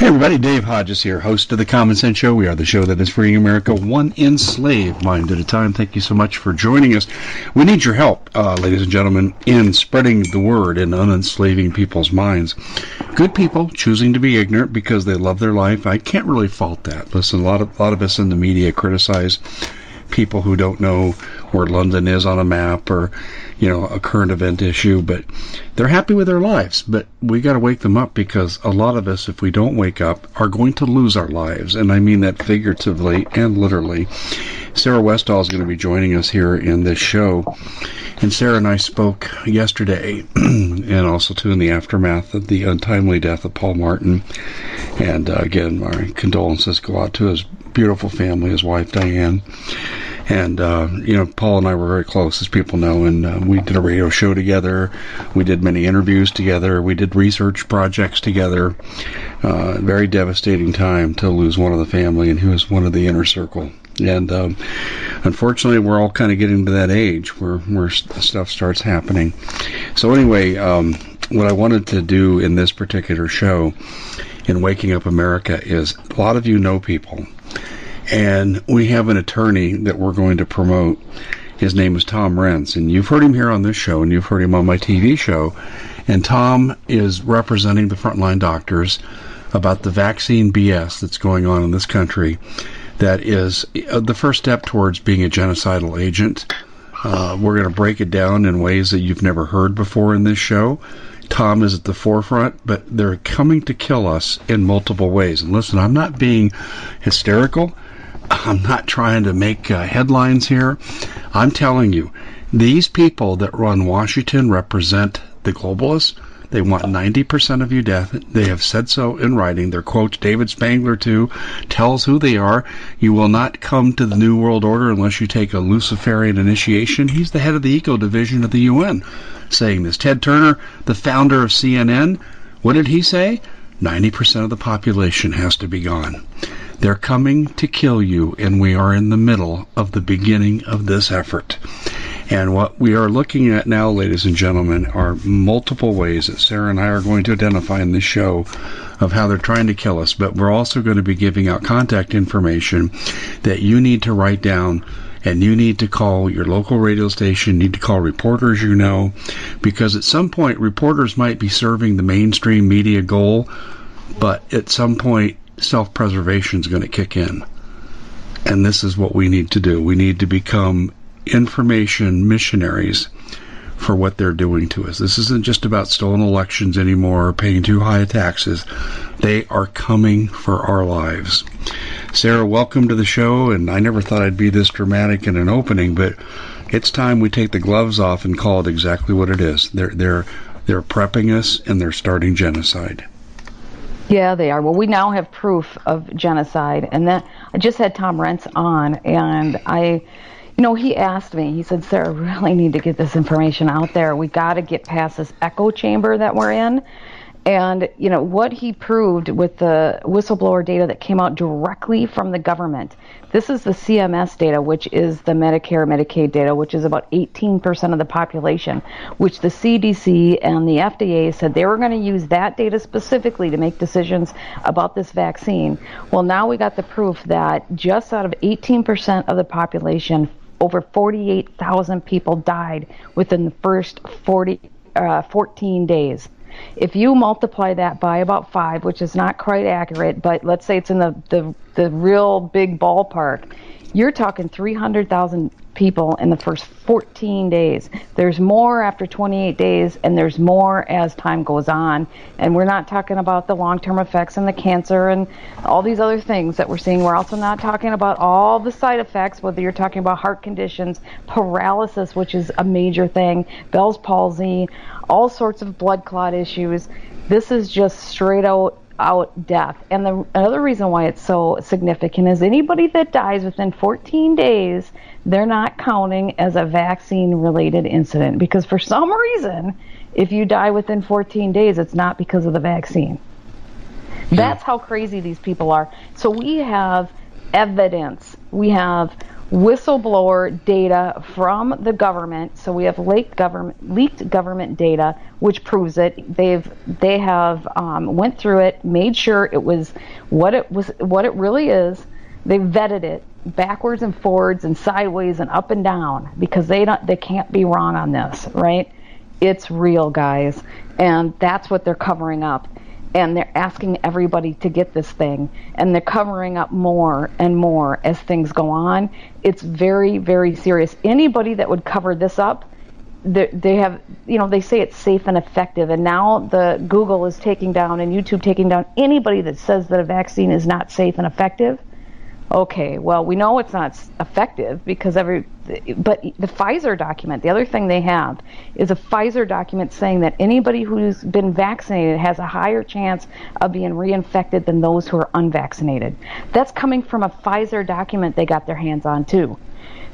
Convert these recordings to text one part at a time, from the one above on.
Hey everybody, Dave Hodges here, host of the Common Sense Show. We are the show that is freeing America one enslaved mind at a time. Thank you so much for joining us. We need your help, uh, ladies and gentlemen, in spreading the word and unenslaving people's minds. Good people choosing to be ignorant because they love their life. I can't really fault that. Listen, a lot of a lot of us in the media criticize people who don't know where London is on a map or you know, a current event issue, but they're happy with their lives. But we got to wake them up because a lot of us, if we don't wake up, are going to lose our lives. And I mean that figuratively and literally. Sarah Westall is going to be joining us here in this show. And Sarah and I spoke yesterday and also too in the aftermath of the untimely death of Paul Martin. And uh, again, our condolences go out to his beautiful family, his wife Diane. And, uh, you know, Paul and I were very close, as people know, and uh, we did a radio show together. We did many interviews together. We did research projects together. Uh, very devastating time to lose one of the family, and he was one of the inner circle. And um, unfortunately, we're all kind of getting to that age where, where stuff starts happening. So, anyway, um, what I wanted to do in this particular show in Waking Up America is a lot of you know people and we have an attorney that we're going to promote. His name is Tom Renz, and you've heard him here on this show, and you've heard him on my TV show. And Tom is representing the frontline doctors about the vaccine BS that's going on in this country. That is uh, the first step towards being a genocidal agent. Uh, we're going to break it down in ways that you've never heard before in this show. Tom is at the forefront, but they're coming to kill us in multiple ways. And listen, I'm not being hysterical. I'm not trying to make uh, headlines here. I'm telling you, these people that run Washington represent the globalists. They want 90% of you death. They have said so in writing. Their quote, David Spangler, too, tells who they are. You will not come to the New World Order unless you take a Luciferian initiation. He's the head of the Eco Division of the UN saying this. Ted Turner, the founder of CNN, what did he say? 90% of the population has to be gone. They're coming to kill you, and we are in the middle of the beginning of this effort. And what we are looking at now, ladies and gentlemen, are multiple ways that Sarah and I are going to identify in this show of how they're trying to kill us. But we're also going to be giving out contact information that you need to write down and you need to call your local radio station, you need to call reporters you know, because at some point reporters might be serving the mainstream media goal, but at some point self preservation is going to kick in. And this is what we need to do. We need to become information missionaries for what they're doing to us. This isn't just about stolen elections anymore or paying too high taxes. They are coming for our lives. Sarah, welcome to the show, and I never thought I'd be this dramatic in an opening, but it's time we take the gloves off and call it exactly what it is. They're they're they're prepping us and they're starting genocide. Yeah, they are. Well, we now have proof of genocide, and that I just had Tom Renz on, and I, you know, he asked me. He said, "Sarah, really need to get this information out there. We got to get past this echo chamber that we're in." And you know what he proved with the whistleblower data that came out directly from the government. This is the CMS data, which is the Medicare Medicaid data, which is about 18% of the population, which the CDC and the FDA said they were going to use that data specifically to make decisions about this vaccine. Well, now we got the proof that just out of 18% of the population, over 48,000 people died within the first 40, uh, 14 days. If you multiply that by about five, which is not quite accurate, but let's say it's in the, the, the real big ballpark, you're talking 300,000 people in the first 14 days. There's more after 28 days, and there's more as time goes on. And we're not talking about the long term effects and the cancer and all these other things that we're seeing. We're also not talking about all the side effects, whether you're talking about heart conditions, paralysis, which is a major thing, Bell's palsy, all sorts of blood clot issues. This is just straight out out death. And the another reason why it's so significant is anybody that dies within 14 days, they're not counting as a vaccine related incident because for some reason, if you die within 14 days, it's not because of the vaccine. That's how crazy these people are. So we have evidence. We have whistleblower data from the government. So we have leaked government leaked government data, which proves it. They've they have um, went through it, made sure it was what it was, what it really is. They vetted it backwards and forwards and sideways and up and down because they don't they can't be wrong on this, right? It's real, guys, and that's what they're covering up and they're asking everybody to get this thing and they're covering up more and more as things go on. It's very very serious. Anybody that would cover this up they have you know they say it's safe and effective and now the google is taking down and youtube taking down anybody that says that a vaccine is not safe and effective Okay, well, we know it's not effective because every, but the Pfizer document, the other thing they have is a Pfizer document saying that anybody who's been vaccinated has a higher chance of being reinfected than those who are unvaccinated. That's coming from a Pfizer document they got their hands on too.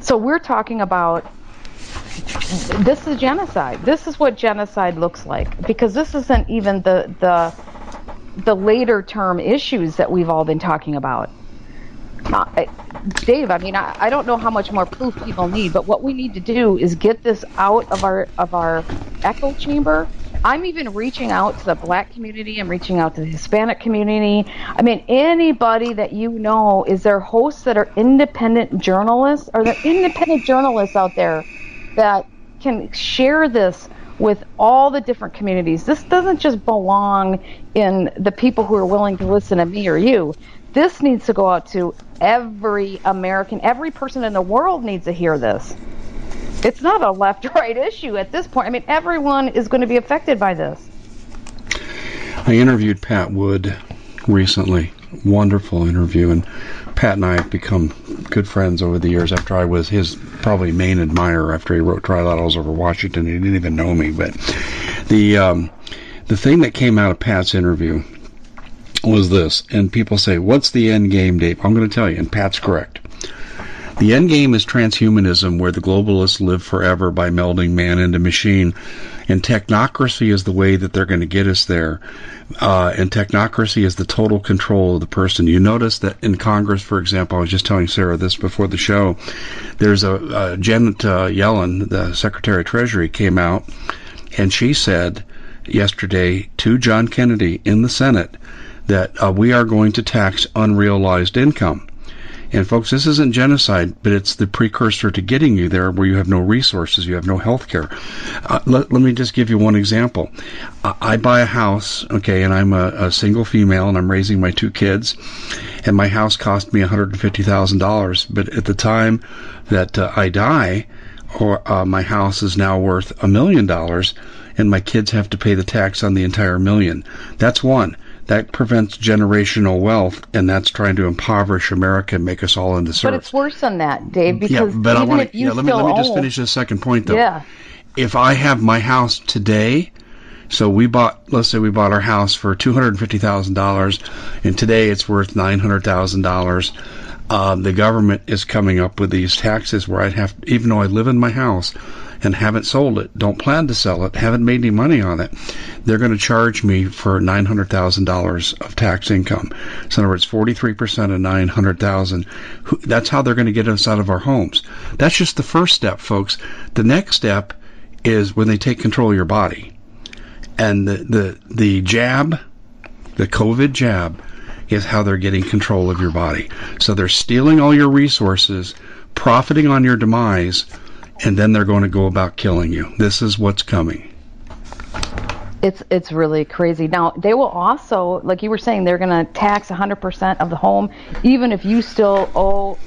So we're talking about this is genocide. This is what genocide looks like because this isn't even the the the later term issues that we've all been talking about. Dave, I mean, I, I don't know how much more proof people need, but what we need to do is get this out of our of our echo chamber. I'm even reaching out to the black community. I'm reaching out to the Hispanic community. I mean, anybody that you know is there hosts that are independent journalists? Are there independent journalists out there that can share this with all the different communities? This doesn't just belong in the people who are willing to listen to me or you. This needs to go out to every American, every person in the world needs to hear this. It's not a left right issue at this point. I mean, everyone is going to be affected by this. I interviewed Pat Wood recently. Wonderful interview. And Pat and I have become good friends over the years after I was his probably main admirer after he wrote Trilaterals over Washington. He didn't even know me. But the, um, the thing that came out of Pat's interview was this, and people say, "What's the end game, Dave?" I'm going to tell you, and Pat's correct. The end game is transhumanism, where the globalists live forever by melding man into machine, and technocracy is the way that they're going to get us there. Uh, and technocracy is the total control of the person. You notice that in Congress, for example, I was just telling Sarah this before the show. There's a uh, Janet uh, Yellen, the Secretary of Treasury, came out, and she said yesterday to John Kennedy in the Senate that uh, we are going to tax unrealized income. And folks, this isn't genocide, but it's the precursor to getting you there where you have no resources, you have no health care. Uh, let, let, me just give you one example. I, I buy a house, okay, and I'm a, a, single female and I'm raising my two kids, and my house cost me $150,000. But at the time that uh, I die, or uh, my house is now worth a million dollars, and my kids have to pay the tax on the entire million. That's one. That prevents generational wealth, and that's trying to impoverish America and make us all into serfs. But it's worse than that, Dave. Because yeah, but I even want if to. you Yeah, let me let me just finish this second point though. Yeah. If I have my house today, so we bought, let's say we bought our house for two hundred and fifty thousand dollars, and today it's worth nine hundred thousand dollars. Um, the government is coming up with these taxes where I'd have, even though I live in my house and haven't sold it, don't plan to sell it, haven't made any money on it, they're going to charge me for nine hundred thousand dollars of tax income. So in other words, forty three percent of nine hundred thousand. That's how they're going to get us out of our homes. That's just the first step, folks. The next step is when they take control of your body, and the the the jab, the COVID jab, is how they're getting control of your body. So they're stealing all your resources, profiting on your demise, and then they're going to go about killing you. This is what's coming. It's it's really crazy. Now they will also, like you were saying, they're going to tax 100% of the home, even if you still owe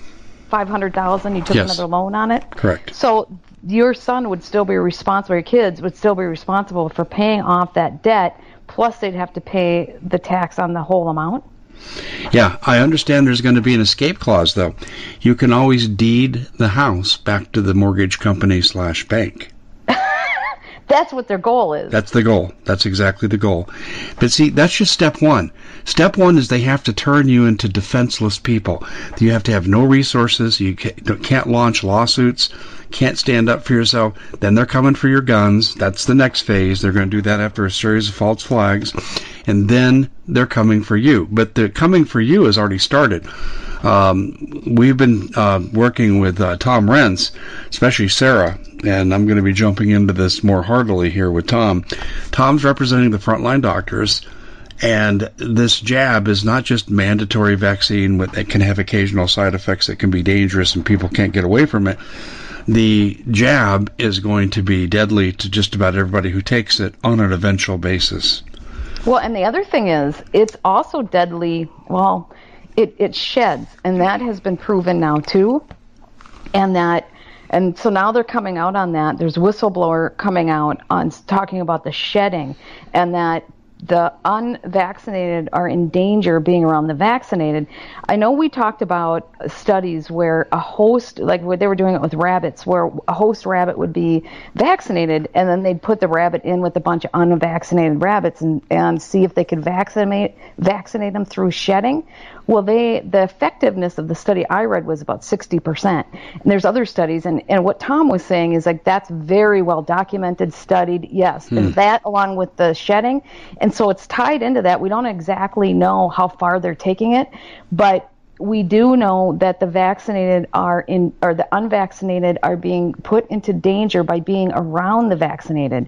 500,000. You took Yes. another loan on it. Correct. So your son would still be responsible. Your kids would still be responsible for paying off that debt. Plus, they'd have to pay the tax on the whole amount. Yeah, I understand there's going to be an escape clause, though. You can always deed the house back to the mortgage company slash bank. That's what their goal is. That's the goal. That's exactly the goal. But see, that's just step one. Step one is they have to turn you into defenseless people. You have to have no resources. You can't launch lawsuits. Can't stand up for yourself. Then they're coming for your guns. That's the next phase. They're going to do that after a series of false flags. And then they're coming for you. But the coming for you has already started. Um, we've been uh, working with uh, Tom Renz, especially Sarah, and I'm going to be jumping into this more heartily here with Tom. Tom's representing the frontline doctors, and this jab is not just mandatory vaccine with it can have occasional side effects that can be dangerous and people can't get away from it. The jab is going to be deadly to just about everybody who takes it on an eventual basis. Well, and the other thing is, it's also deadly. Well, it, it sheds, and that has been proven now too. And that, and so now they're coming out on that. There's whistleblower coming out on talking about the shedding, and that the unvaccinated are in danger being around the vaccinated. I know we talked about studies where a host, like where they were doing it with rabbits, where a host rabbit would be vaccinated, and then they'd put the rabbit in with a bunch of unvaccinated rabbits and, and see if they could vaccinate vaccinate them through shedding. Well, they the effectiveness of the study I read was about 60%. And there's other studies, and, and what Tom was saying is like that's very well documented, studied. Yes, and hmm. that along with the shedding, and so it's tied into that. We don't exactly know how far they're taking it, but we do know that the vaccinated are in or the unvaccinated are being put into danger by being around the vaccinated.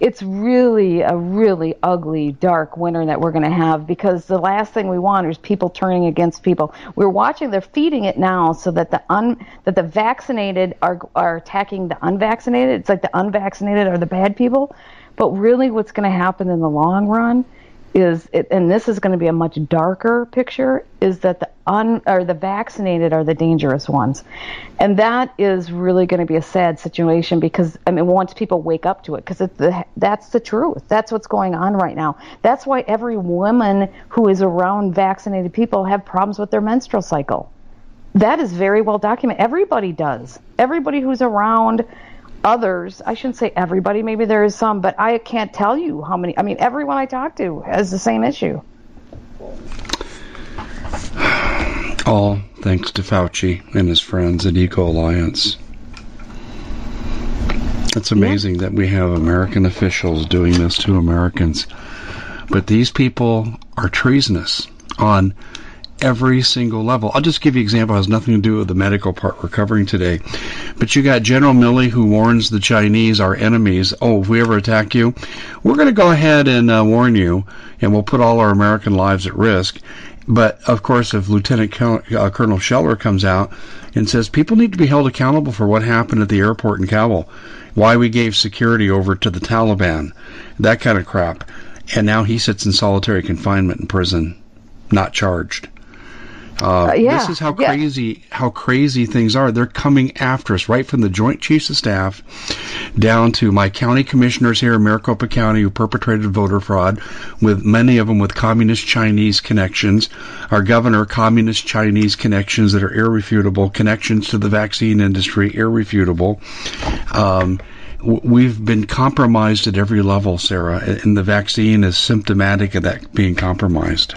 It's really a really ugly dark winter that we're going to have because the last thing we want is people turning against people. We're watching they're feeding it now so that the un that the vaccinated are are attacking the unvaccinated. It's like the unvaccinated are the bad people. But really what's going to happen in the long run is it, and this is going to be a much darker picture is that the un or the vaccinated are the dangerous ones. And that is really going to be a sad situation because i mean once people wake up to it because that's the truth. That's what's going on right now. That's why every woman who is around vaccinated people have problems with their menstrual cycle. That is very well documented. Everybody does. Everybody who's around others i shouldn't say everybody maybe there is some but i can't tell you how many i mean everyone i talk to has the same issue All thanks to Fauci and his friends at Eco Alliance. It's amazing that we have American officials doing this to Americans. But these people are treasonous on every single level. I'll just give you an example. It has nothing to do with the medical part we're covering today. But you got General Milley who warns the Chinese, our enemies, oh, if we ever attack you, we're going to go ahead and uh, warn you, and we'll put all our American lives at risk. But of course, if Lieutenant uh, Colonel Scheller comes out and says people need to be held accountable for what happened at the airport in Kabul, why we gave security over to the Taliban, that kind of crap, and now he sits in solitary confinement in prison, not charged. Uh, Uh, yeah, this is how yeah. crazy how crazy things are. They're coming after us, right from the Joint Chiefs of Staff down to my county commissioners here in Maricopa County who perpetrated voter fraud, with many of them with communist Chinese connections. Our governor, communist Chinese connections that are irrefutable, connections to the vaccine industry, irrefutable. Um, we've been compromised at every level, Sarah, and the vaccine is symptomatic of that being compromised.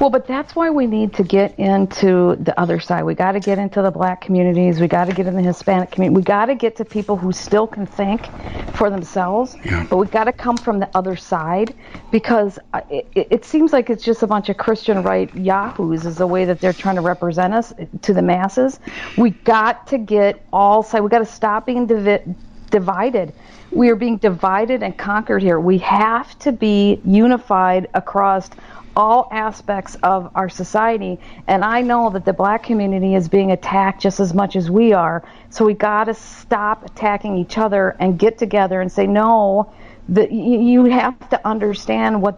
Well, but that's why we need to get into the other side. We got to get into the black communities. We got to get in the Hispanic community. We got to get to people who still can think for themselves. Yeah. But we got to come from the other side because uh, it, it seems like it's just a bunch of Christian right yahoos is the way that they're trying to represent us to the masses. We got to get all side. We got to stop being divi- divided. We are being divided and conquered here. We have to be unified across all aspects of our society. And I know that the black community is being attacked just as much as we are. So we got to stop attacking each other and get together and say, no, that you have to understand what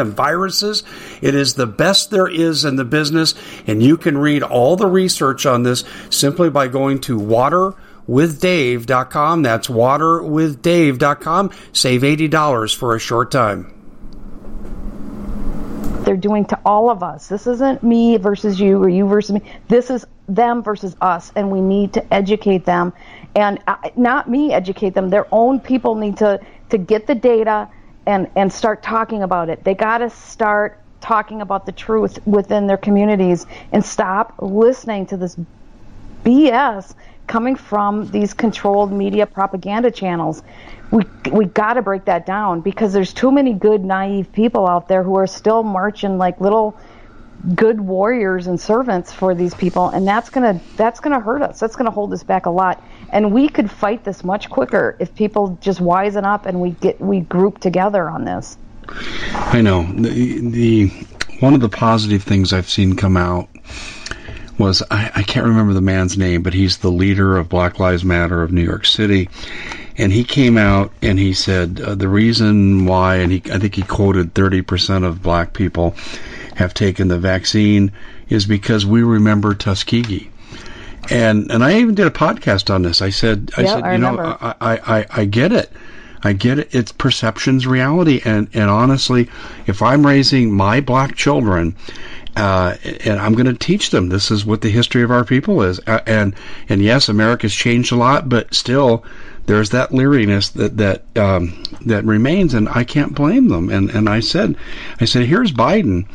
and viruses. It is the best there is in the business, and you can read all the research on this simply by going to water waterwithdave.com. That's waterwithdave.com. Save $80 for a short time. they're doing to all of us. This isn't me versus you or you versus me. This is them versus us, and we need to educate them, and uh, not me educate them. Their own people need to to get the data and and start talking about it. They got to start talking about the truth within their communities and stop listening to this BS coming from these controlled media propaganda channels. We we got to break that down because there's too many good naive people out there who are still marching like little good warriors and servants for these people and that's going to that's going to hurt us. That's going to hold us back a lot. And we could fight this much quicker if people just wisen up and we get we group together on this. I know. The, the one of the positive things I've seen come out was I, I can't remember the man's name, but he's the leader of Black Lives Matter of New York City, and he came out and he said uh, the reason why, and he I think he quoted thirty percent of black people have taken the vaccine is because we remember Tuskegee. And and I even did a podcast on this. I said I Yeah, said I you know remember. I, I, I get it. I get it. It's perception's reality. And, and honestly, if I'm raising my black children, uh, and I'm going to teach them this is what the history of our people is. Uh, and, and yes, America's changed a lot, but still, there's that leeriness that that um, that remains, and I can't blame them. And and I said, I said, here's Biden.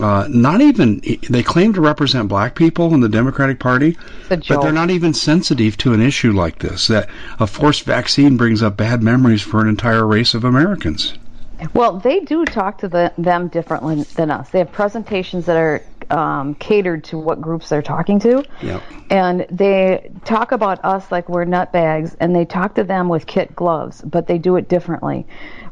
Uh, not even they claim to represent black people in the Democratic Party, but they're not even sensitive to an issue like this. That a forced vaccine brings up bad memories for an entire race of Americans. Well, they do talk to the, them differently than us. They have presentations that are um, catered to what groups they're talking to. Yep. And they talk about us like we're nutbags, and they talk to them with kit gloves, but they do it differently.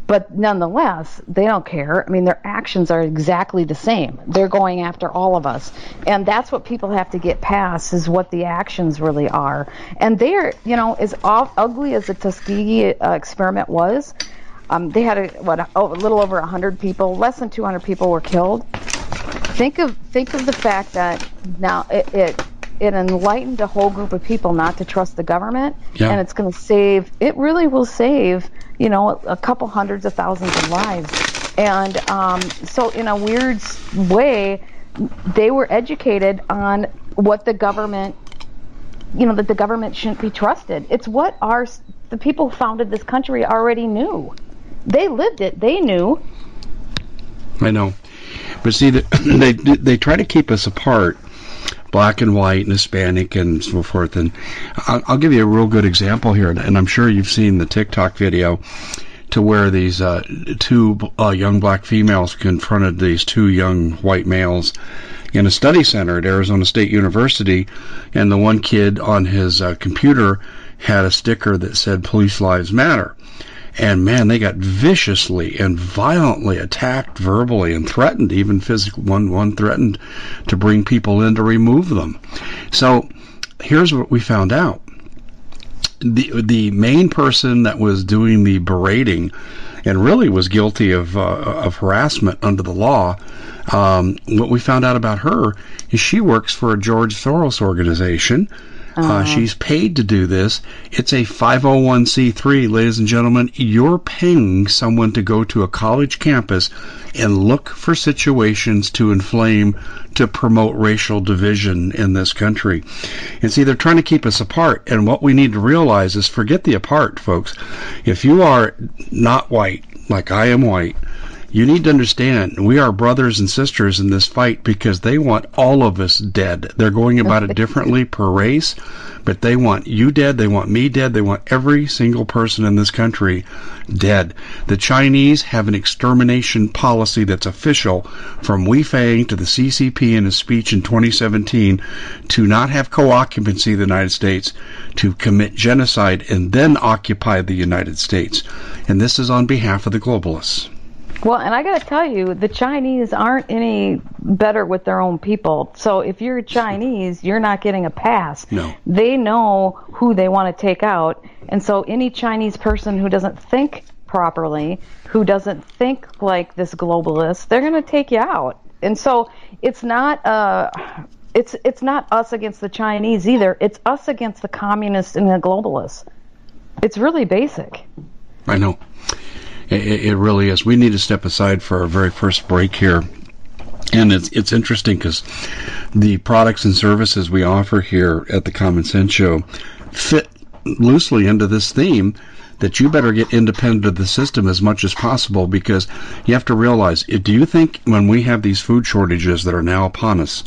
But nonetheless, they don't care. I mean, their actions are exactly the same. They're going after all of us. And that's what people have to get past is what the actions really are. And they're, you know, as ugly as the Tuskegee uh, experiment was, um, they had a, what oh, a little over 100 people, less than 200 people were killed. Think of think of the fact that now it, it it enlightened a whole group of people not to trust the government, yeah. and it's going to save. It really will save, you know, a couple hundreds of thousands of lives. And um, so, in a weird way, they were educated on what the government, you know, that the government shouldn't be trusted. It's what our the people who founded this country already knew. They lived it. They knew. I know, but see, they they try to keep us apart, black and white and Hispanic and so forth. And I'll, I'll give you a real good example here, and I'm sure you've seen the TikTok video to where these uh, two uh, young black females confronted these two young white males in a study center at Arizona State University, and the one kid on his uh, computer had a sticker that said "Police Lives Matter." And man, they got viciously and violently attacked verbally and threatened, even physically. One one threatened to bring people in to remove them. So here's what we found out: the the main person that was doing the berating and really was guilty of uh, of harassment under the law. Um, what we found out about her is she works for a George Soros organization uh, uh, she's paid to do this. It's a 501c3, ladies and gentlemen. You're paying someone to go to a college campus and look for situations to inflame, to promote racial division in this country. And see, they're trying to keep us apart. And what we need to realize is forget the apart, folks. If you are not white, like I am white, you need to understand we are brothers and sisters in this fight because they want all of us dead. They're going about it differently per race, but they want you dead, they want me dead, they want every single person in this country dead. The Chinese have an extermination policy that's official from Wei Fang to the CCP in a speech in 2017 to not have co-occupancy of the United States, to commit genocide and then occupy the United States. And this is on behalf of the globalists. Well, and I got to tell you, the Chinese aren't any better with their own people. So if you're Chinese, you're not getting a pass. No. They know who they want to take out. And so any Chinese person who doesn't think properly, who doesn't think like this globalist, they're going to take you out. And so it's not uh it's it's not us against the Chinese either. It's us against the communists and the globalists. It's really basic. I know. It, it really is. We need to step aside for our very first break here. And it's it's interesting because the products and services we offer here at the Common Sense Show fit loosely into this theme that you better get independent of the system as much as possible because you have to realize do you think when we have these food shortages that are now upon us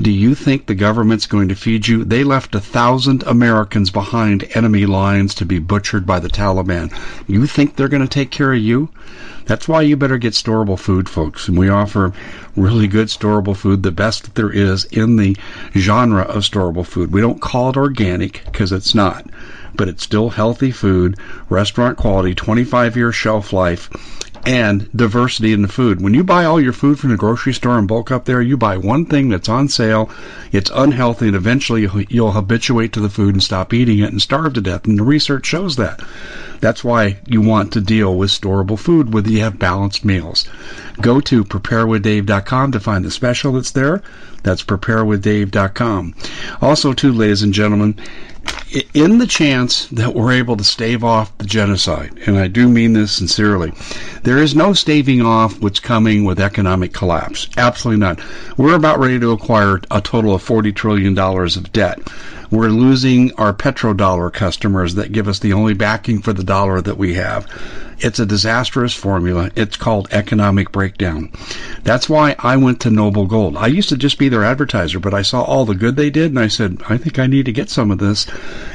do you think the government's going to feed you? They left a thousand Americans behind enemy lines to be butchered by the Taliban. You think they're going to take care of you? That's why you better get storable food, folks. And we offer really good storable food, the best that there is in the genre of storable food. We don't call it organic because it's not, but it's still healthy food, restaurant quality, 25 year shelf life and diversity in the food. When you buy all your food from the grocery store and bulk up there, you buy one thing that's on sale, it's unhealthy, and eventually you'll habituate to the food and stop eating it and starve to death. And the research shows that. That's why you want to deal with storable food whether you have balanced meals. Go to preparewithdave.com to find the special that's there. That's preparewithdave.com. Also, too, ladies and gentlemen, in the chance that we're able to stave off the genocide, and I do mean this sincerely, there is no staving off what's coming with economic collapse. Absolutely not. We're about ready to acquire a total of $40 trillion of debt. We're losing our petrodollar customers that give us the only backing for the dollar that we have. It's a disastrous formula. It's called economic breakdown. That's why I went to Noble Gold. I used to just be their advertiser, but I saw all the good they did, and I said, I think I need to get some of this.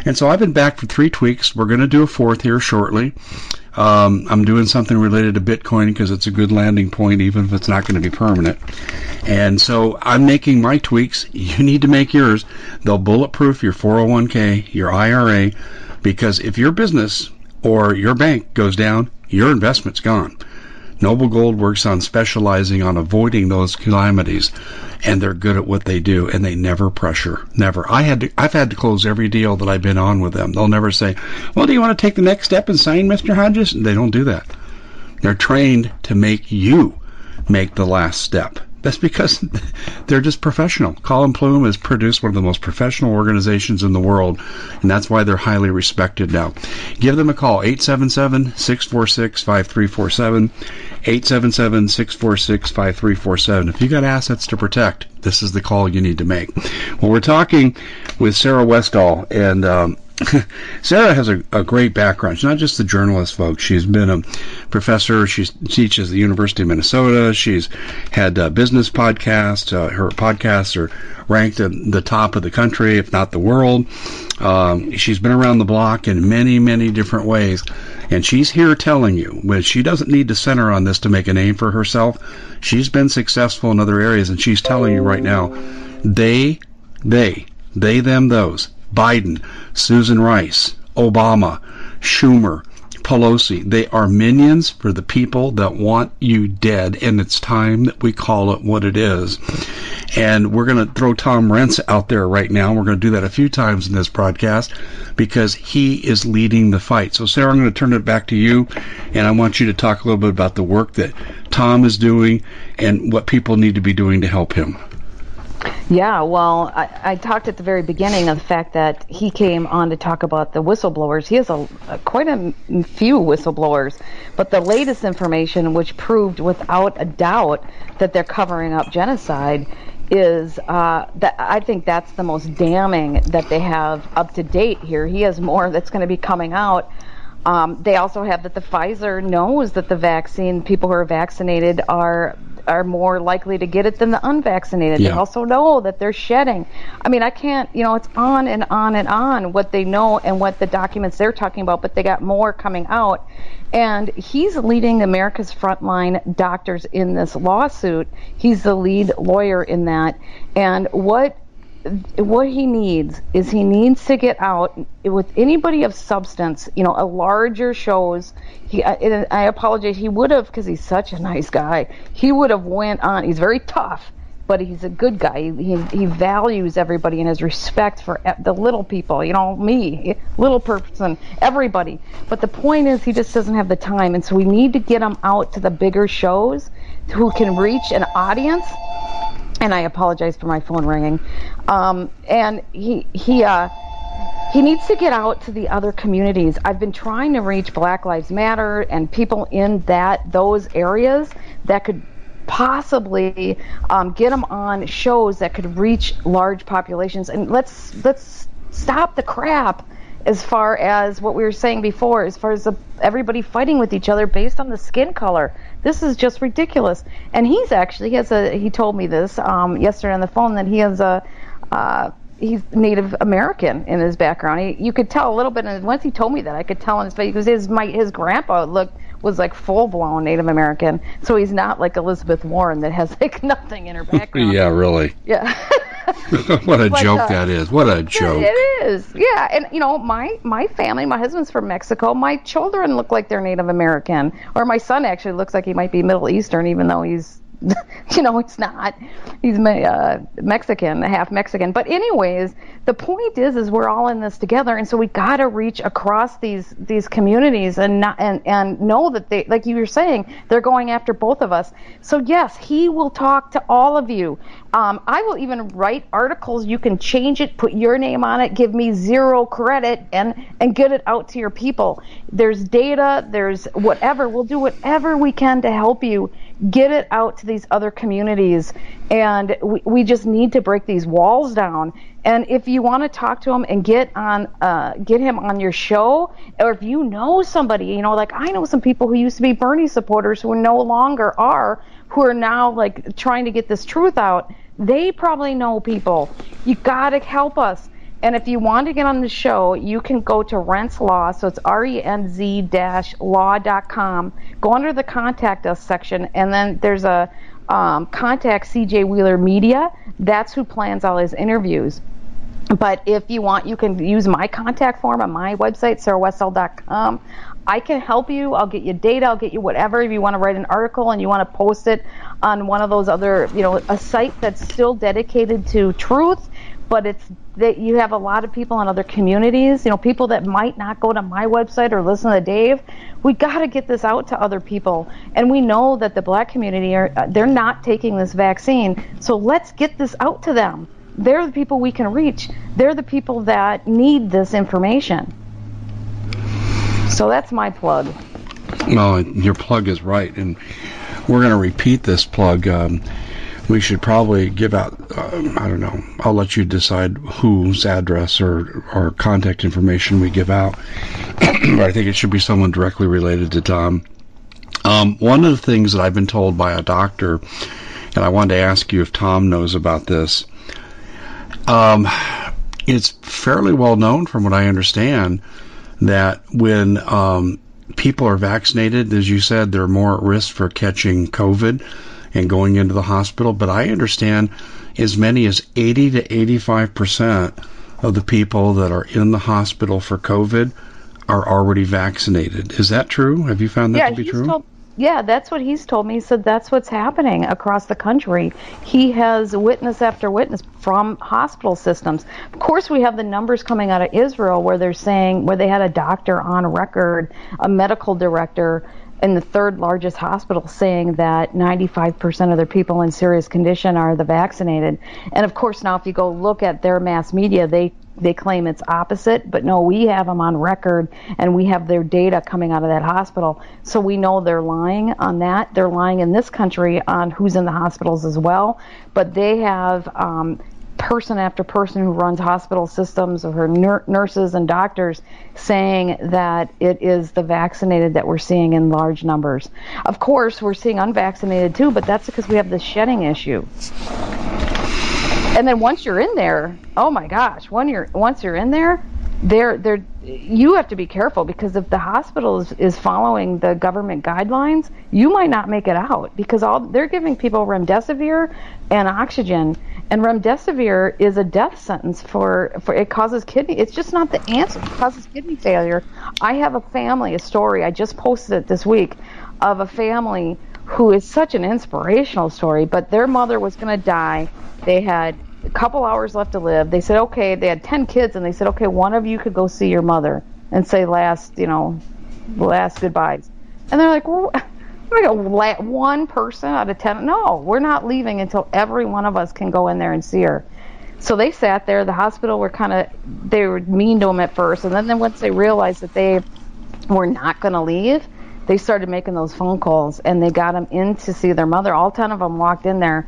And so I've been back for three tweaks. We're going to do a fourth here shortly. Um, I'm doing something related to Bitcoin because it's a good landing point, even if it's not going to be permanent. And so I'm making my tweaks. You need to make yours. They'll bulletproof your 401k, your IRA, because if your business or your bank goes down, your investment's gone. Noble Gold works on specializing on avoiding those calamities, and they're good at what they do, and they never pressure. Never. I had to, I've had to close every deal that I've been on with them. They'll never say, "Well, do you want to take the next step and sign, Mr. Hodges?" They don't do that. They're trained to make you make the last step. That's because they're just professional. Collin Plume has produced one of the most professional organizations in the world, and that's why they're highly respected now. Give them a call, 877-646-5347, 877-646-5347. If you've got assets to protect, this is the call you need to make. Well, we're talking with Sarah Westall, and um, Sarah has a, a, great background. She's not just a journalist, folks. She's been a professor. She teaches at the University of Minnesota. She's had a business podcasts. Uh, her podcasts are ranked at the top of the country, if not the world. Um, she's been around the block in many, many different ways. And she's here telling you, but she doesn't need to center on this to make a name for herself. She's been successful in other areas, and she's telling you right now, they, they, they, them, those Biden, Susan Rice, Obama, Schumer, Pelosi. They are minions for the people that want you dead, and it's time that we call it what it is. And we're going to throw Tom Renz out there right now. We're going to do that a few times in this broadcast because he is leading the fight. So, Sarah, I'm going to turn it back to you, and I want you to talk a little bit about the work that Tom is doing and what people need to be doing to help him. Yeah, well, I, I, talked at the very beginning of the fact that he came on to talk about the whistleblowers. He has a, a, quite a few whistleblowers, but the latest information, which proved without a doubt that they're covering up genocide, is uh, that I think that's the most damning that they have up to date here. He has more that's going to be coming out. Um, they also have that the Pfizer knows that the vaccine, people who are vaccinated, are are more likely to get it than the unvaccinated. Yeah. They also know that they're shedding. I mean, I can't, you know, it's on and on and on what they know and what the documents they're talking about, but they got more coming out. And he's leading America's frontline doctors in this lawsuit. He's the lead lawyer in that. And what what he needs is he needs to get out with anybody of substance, you know, a larger shows. He, I, I apologize. He would have because he's such a nice guy. He would have went on. He's very tough, but he's a good guy. He he values everybody and has respect for the little people. You know, me, little person, everybody. But the point is, he just doesn't have the time, and so we need to get him out to the bigger shows, who can reach an audience and I apologize for my phone ringing. Um, and he he uh, he needs to get out to the other communities. I've been trying to reach Black Lives Matter and people in that those areas that could possibly um, get them on shows that could reach large populations. And let's let's stop the crap as far as what we were saying before, as far as the, everybody fighting with each other based on the skin color. This is just ridiculous. And he's actually he has a he told me this um, yesterday on the phone that he has a uh, he's Native American in his background. He, you could tell a little bit, and once he told me that, I could tell in his face because his my his grandpa looked was like full blown Native American. So he's not like Elizabeth Warren that has like nothing in her background. yeah, really. Yeah. what a joke uh, that is. What a joke. It is. Yeah, and you know, my my family, my husband's from Mexico. My children look like they're Native American, or my son actually looks like he might be Middle Eastern, even though he's you know, he's not. He's uh, Mexican, half Mexican. But anyways, the point is, is we're all in this together, and so we got to reach across these these communities and not and and know that they, like you were saying, they're going after both of us. So yes, he will talk to all of you. Um, I will even write articles. You can change it, put your name on it, give me zero credit, and and get it out to your people. There's data. There's whatever. We'll do whatever we can to help you get it out to these other communities. And we, we just need to break these walls down. And if you want to talk to him and get on, uh, get him on your show, or if you know somebody, you know, like I know some people who used to be Bernie supporters who no longer are, who are now like trying to get this truth out. They probably know people. You got to help us. And if you want to get on the show, you can go to Renz Law. So it's R-E-N-Z law.com. Go under the contact us section, and then there's a um, contact CJ Wheeler Media. That's who plans all his interviews. But if you want, you can use my contact form on my website, sarahwestall.com. I can help you. I'll get you data. I'll get you whatever. If you want to write an article and you want to post it on one of those other, you know, a site that's still dedicated to truth, but it's that you have a lot of people in other communities, you know, people that might not go to my website or listen to Dave. We got to get this out to other people, and we know that the black community are they're not taking this vaccine, so let's get this out to them. They're the people we can reach. They're the people that need this information. So that's my plug. Well, your plug is right, and we're going to repeat this plug. Um, we should probably give out, uh, I don't know, I'll let you decide whose address or, or contact information we give out. I think it should be someone directly related to Tom. Um, one of the things that I've been told by a doctor, and I wanted to ask you if Tom knows about this, um, it's fairly well known from what I understand that when um, people are vaccinated, as you said, they're more at risk for catching COVID and going into the hospital. But I understand as many as 80 to 85 percent of the people that are in the hospital for COVID are already vaccinated. Is that true? Have you found that yeah, to be true? Told, yeah, that's what he's told me. He said that's what's happening across the country. He has witness after witness from hospital systems. Of course, we have the numbers coming out of Israel where they're saying, where they had a doctor on record, a medical director in the third largest hospital saying that 95% of their people in serious condition are the vaccinated. And of course, now if you go look at their mass media, they they claim it's opposite, but no, we have them on record and we have their data coming out of that hospital. So we know they're lying on that. They're lying in this country on who's in the hospitals as well. But they have um, person after person who runs hospital systems or her nur- nurses and doctors saying that it is the vaccinated that we're seeing in large numbers. Of course, we're seeing unvaccinated too, but that's because we have the shedding issue. And then once you're in there, oh my gosh, when you're once you're in there, they're they're you have to be careful because if the hospital is, is following the government guidelines, you might not make it out because all they're giving people remdesivir and oxygen and remdesivir is a death sentence for, for it causes kidney. It's just not the answer. It causes kidney failure. I have a family, a story. I just posted it this week of a family who is such an inspirational story. But their mother was going to die. They had a couple hours left to live. They said, okay. They had ten kids, and they said, okay, one of you could go see your mother and say last, you know, last goodbyes. And they're like, well like one person out of ten. No, we're not leaving until every one of us can go in there and see her. So they sat there. The hospital were kind of they were mean to them at first, and then, then once they realized that they were not going to leave, they started making those phone calls, and they got them in to see their mother. All ten of them walked in there,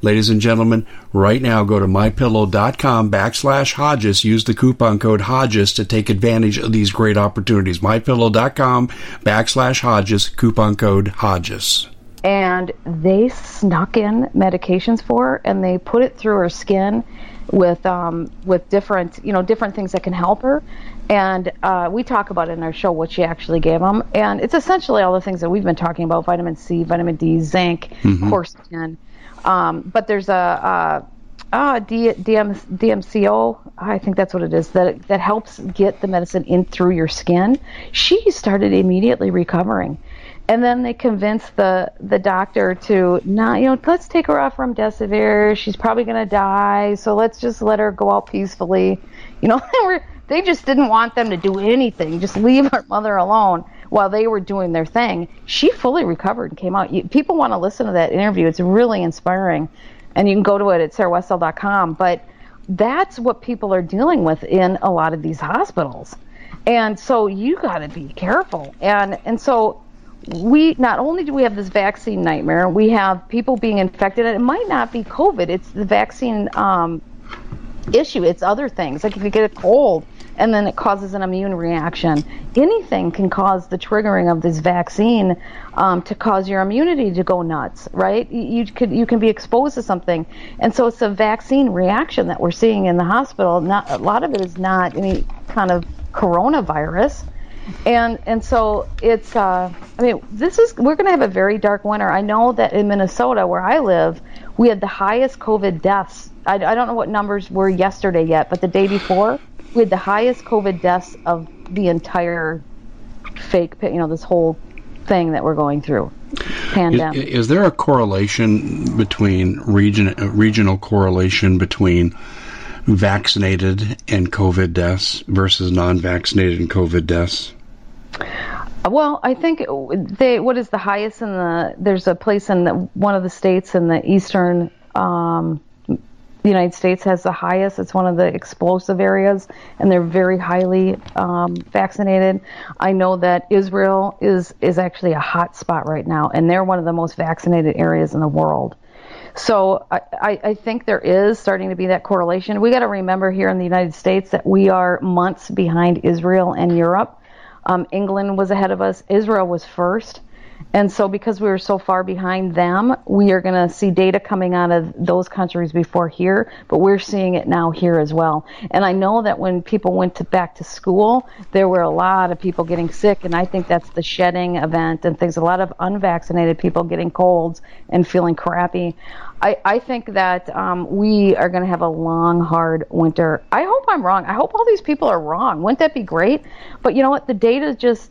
Ladies and gentlemen, right now go to mypillow.com backslash Hodges. Use the coupon code Hodges to take advantage of these great opportunities. Mypillow.com backslash Hodges, coupon code Hodges. and they snuck in medications for her and they put it through her skin with um, with different you know different things that can help her and uh, we talk about it in our show what she actually gave them and it's essentially all the things that we've been talking about vitamin c vitamin d zinc mm-hmm. quercetin um, but there's a, DM, DMCO, I think that's what it is, that that helps get the medicine in through your skin. She started immediately recovering and then they convinced the the doctor to not, you know, let's take her off from remdesivir. She's probably going to die, so let's just let her go out peacefully. You know, they were they just didn't want them to do anything. Just leave our mother alone while they were doing their thing. She fully recovered and came out. You, people want to listen to that interview. It's really inspiring, and you can go to it at sarahwestall.com. But that's what people are dealing with in a lot of these hospitals. And so you got to be careful. And and so we not only do we have this vaccine nightmare, we have people being infected, and it might not be COVID. It's the vaccine um, issue. It's other things like if you get a cold and then it causes an immune reaction. Anything can cause the triggering of this vaccine um, to cause your immunity to go nuts, right? You could you can be exposed to something, and so it's a vaccine reaction that we're seeing in the hospital. Not a lot of it is not any kind of coronavirus and and so it's uh, I mean this is we're going to have a very dark winter. I know that in Minnesota where I live, we had the highest COVID deaths. I, I don't know what numbers were yesterday yet, but the day before we had the highest COVID deaths of the entire fake, you know, this whole thing that we're going through. Pandemic. Is, is there a correlation between region regional correlation between vaccinated and COVID deaths versus non-vaccinated and COVID deaths? Well, I think they. What is the highest in the? There's a place in the, one of the states in the eastern um, United States has the highest. It's one of the explosive areas, and they're very highly um, vaccinated. I know that Israel is is actually a hot spot right now, and they're one of the most vaccinated areas in the world. So I, I think there is starting to be that correlation. We got to remember here in the United States that we are months behind Israel and Europe. Um, England was ahead of us. Israel was first. And so, because we were so far behind them, we are going to see data coming out of those countries before here, but we're seeing it now here as well. And I know that when people went to back to school, there were a lot of people getting sick, and I think that's the shedding event and things. A lot of unvaccinated people getting colds and feeling crappy. I, I think that um, we are going to have a long, hard winter. I hope I'm wrong. I hope all these people are wrong. Wouldn't that be great? But you know what? The data just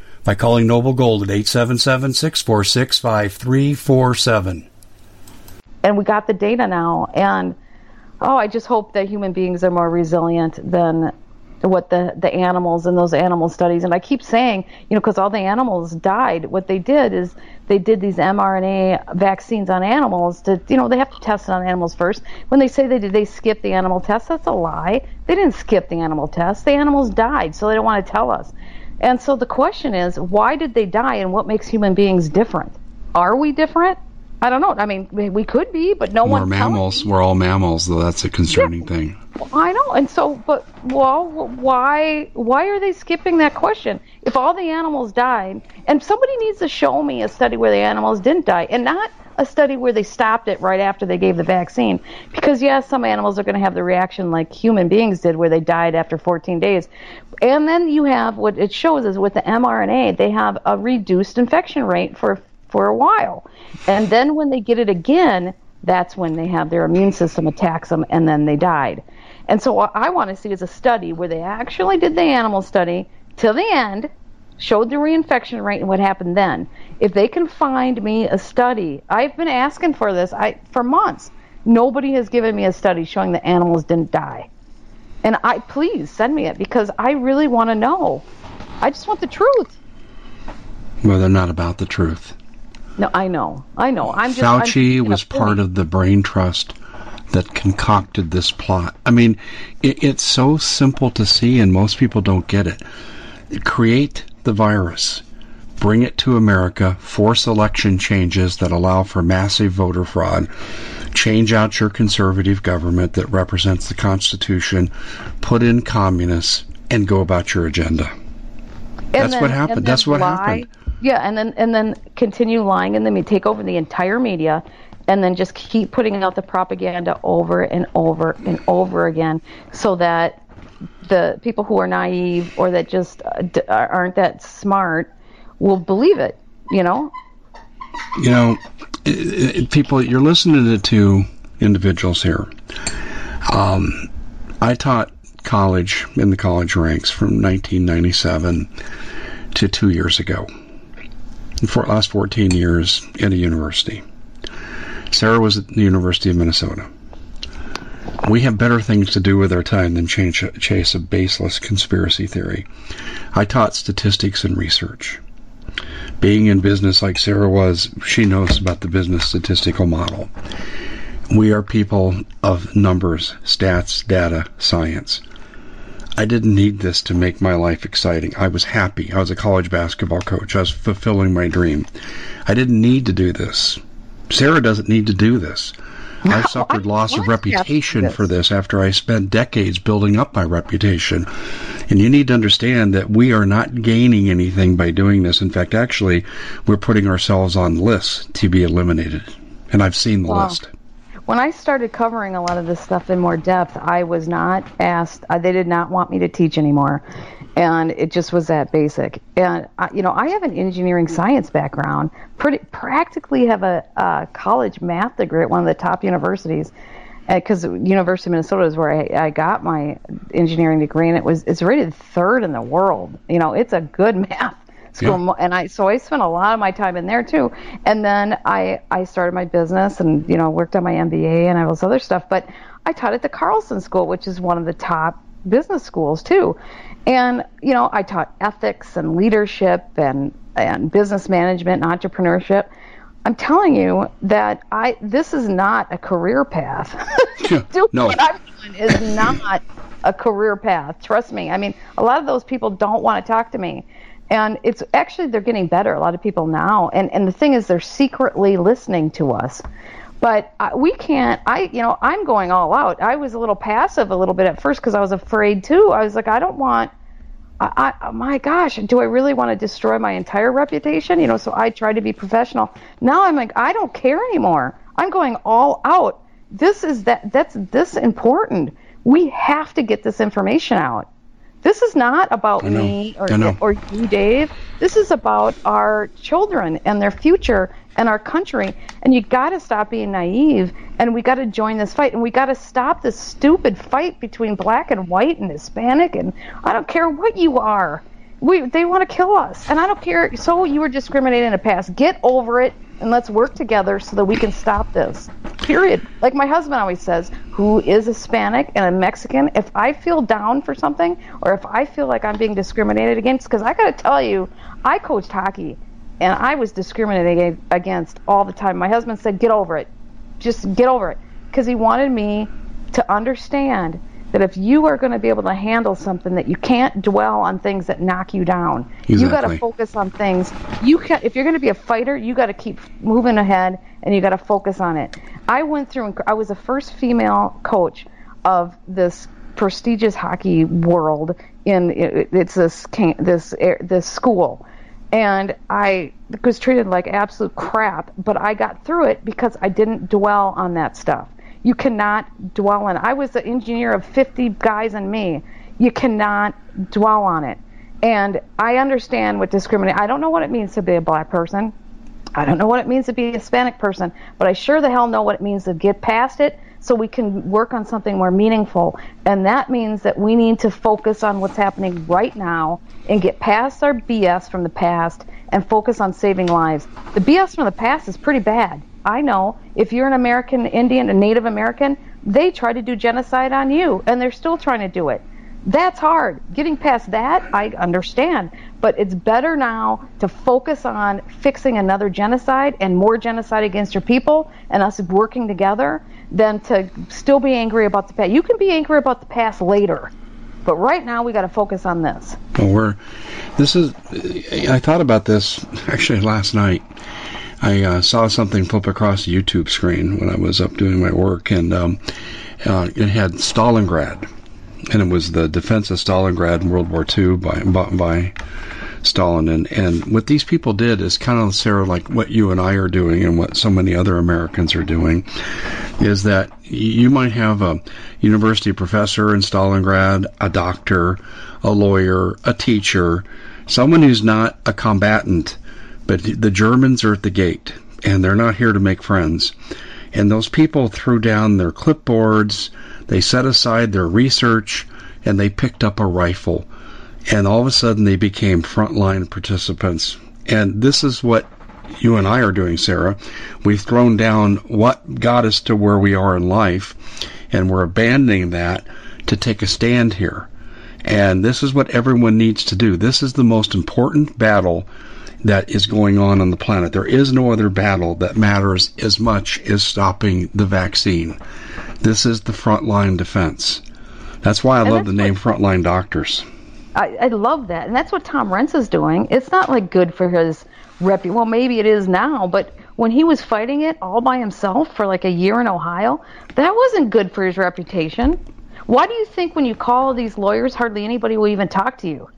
by calling Noble Gold at 877 646 5347. And we got the data now. And oh, I just hope that human beings are more resilient than what the, the animals and those animal studies. And I keep saying, you know, because all the animals died, what they did is they did these mRNA vaccines on animals to, you know, they have to test it on animals first. When they say they did, they skip the animal test, that's a lie. They didn't skip the animal test. The animals died, so they don't want to tell us. And so the question is, why did they die and what makes human beings different? Are we different? I don't know. I mean, we could be, but no one. We're mammals. We're all mammals, though. That's a concerning yeah. thing. I know, and so, but well, why? Why are they skipping that question? If all the animals died, and somebody needs to show me a study where the animals didn't die, and not a study where they stopped it right after they gave the vaccine. Because, yes, some animals are going to have the reaction like human beings did, where they died after 14 days. And then you have what it shows is with the mRNA, they have a reduced infection rate for, for a while. And then when they get it again, that's when they have their immune system attacks them and then they died. And so what I want to see is a study where they actually did the animal study till the end showed the reinfection rate and what happened then. If they can find me a study, I've been asking for this I, for months. Nobody has given me a study showing that animals didn't die. And I please send me it because I really want to know. I just want the truth. Well, they're not about the truth. No, I know. I know. I'm just. Fauci I'm was part of the brain trust that concocted this plot. I mean, it, it's so simple to see, and most people don't get it. Create the virus, bring it to America, force election changes that allow for massive voter fraud, change out your conservative government that represents the Constitution, put in communists, and go about your agenda. And That's then- what happened. That's what lie. happened. Yeah, and then and then continue lying, and then take over the entire media, and then just keep putting out the propaganda over and over and over again, so that the people who are naive or that just uh, aren't that smart will believe it. You know? you know, i i people, you're listening to two individuals here. Um, I taught college in the college ranks from 1997 to two years ago. For last 14 years in a university. Sarah was at the University of Minnesota. We have better things to do with our time than chase a baseless conspiracy theory. I taught statistics and research being in business like Sarah was, she knows about the business statistical model. We are people of numbers, stats, data, science. I didn't need this to make my life exciting. I was happy. I was a college basketball coach. I was fulfilling my dream. I didn't need to do this. Sarah doesn't need to do this. I suffered loss of why do you have to do reputation this? for this after I spent decades building up my reputation. And you need to understand that we are not gaining anything by doing this. In fact, actually, we're putting ourselves on lists to be eliminated. And I've seen the Wow. list. When I started covering a lot of this stuff in more depth, I was not asked. Uh, they did not want me to teach anymore, and it just was that basic. And I, you know, I have an engineering science background. Pretty practically have a, a college math degree at one of the top universities, uh, because University of Minnesota is where I, I got my engineering degree, and it was it's rated third in the world. You know, it's a good math school Yeah. and I so I spent a lot of my time in there too. And then I I started my business and you know worked on my MBA and all this other stuff. But I taught at the Carlson School, which is one of the top business schools too. And you know I taught ethics and leadership and and business management and entrepreneurship. I'm telling you that I this is not a career path. Doing no. what I'm doing is not a career path. Trust me. I mean, a lot of those people don't want to talk to me. And it's actually they're getting better. A lot of people now, and and the thing is, they're secretly listening to us. But we can't. I, you know, I'm going all out. I was a little passive a little bit at first because I was afraid too. I was like, I don't want. I, I, my gosh, do I really want to destroy my entire reputation? You know, so I tried to be professional. Now I'm like, I don't care anymore. I'm going all out. This is that. That's this important. We have to get this information out. This is not about me or or you, Dave. This is about our children and their future and our country. And you got to stop being naive. And we got to join this fight. And we got to stop this stupid fight between black and white and Hispanic. And I don't care what you are. We they want to kill us. And I don't care. So you were discriminated in the past. Get over it. And let's work together so that we can stop this. Period. Like my husband always says, who is Hispanic and a Mexican, if I feel down for something or if I feel like I'm being discriminated against, because I got to tell you, I coached hockey and I was discriminated against all the time. My husband said, get over it. Just get over it. Because he wanted me to understand that if you are going to be able to handle something that you can't dwell on things that knock you down you got to focus on things you can if you're going to be a fighter you got to keep moving ahead and you got to focus on it i went through and i was the first female coach of this prestigious hockey world in it, it's this this this school and I was treated like absolute crap, but I got through it because I didn't dwell on that stuff. You cannot dwell on. I was the engineer of 50 guys and me. You cannot dwell on it. And I understand what discriminate. I don't know what it means to be a black person. I don't know what it means to be a Hispanic person, but I sure the hell know what it means to get past it so we can work on something more meaningful. And that means that we need to focus on what's happening right now and get past our BS from the past and focus on saving lives. The BS from the past is pretty bad. I know if you're an American Indian, a Native American, they try to do genocide on you, and they're still trying to do it. That's hard. Getting past that, I understand. But it's better now to focus on fixing another genocide and more genocide against your people and us working together than to still be angry about the past. You can be angry about the past later. But right now, we got to focus on this. Well, we're this is. I thought about this actually last night. I uh, saw something flip across the YouTube screen when I was up doing my work, and um, uh, it had Stalingrad, and it was the defense of Stalingrad in World War II by by Stalin. And and what these people did is kind of Sarah, like what you and I are doing, and what so many other Americans are doing, is that you might have a university professor in Stalingrad, a doctor, a lawyer, a teacher, someone who's not a combatant, but the Germans are at the gate, and they're not here to make friends. And those people threw down their clipboards, they set aside their research, and they picked up a rifle. And all of a sudden, they became frontline participants. And this is what you and I are doing, Sarah. We've thrown down what got us to where we are in life, and we're abandoning that to take a stand here. And this is what everyone needs to do. This is the most important battle that is going on on the planet. There is no other battle that matters as much as stopping the vaccine. This is the frontline defense. That's why I and love the name what, frontline doctors. I, I love that. And that's what Tom Renz is doing. It's not like good for his rep. Well, maybe it is now, but when he was fighting it all by himself for like a year in Ohio, that wasn't good for his reputation. Why do you think when you call these lawyers, hardly anybody will even talk to you?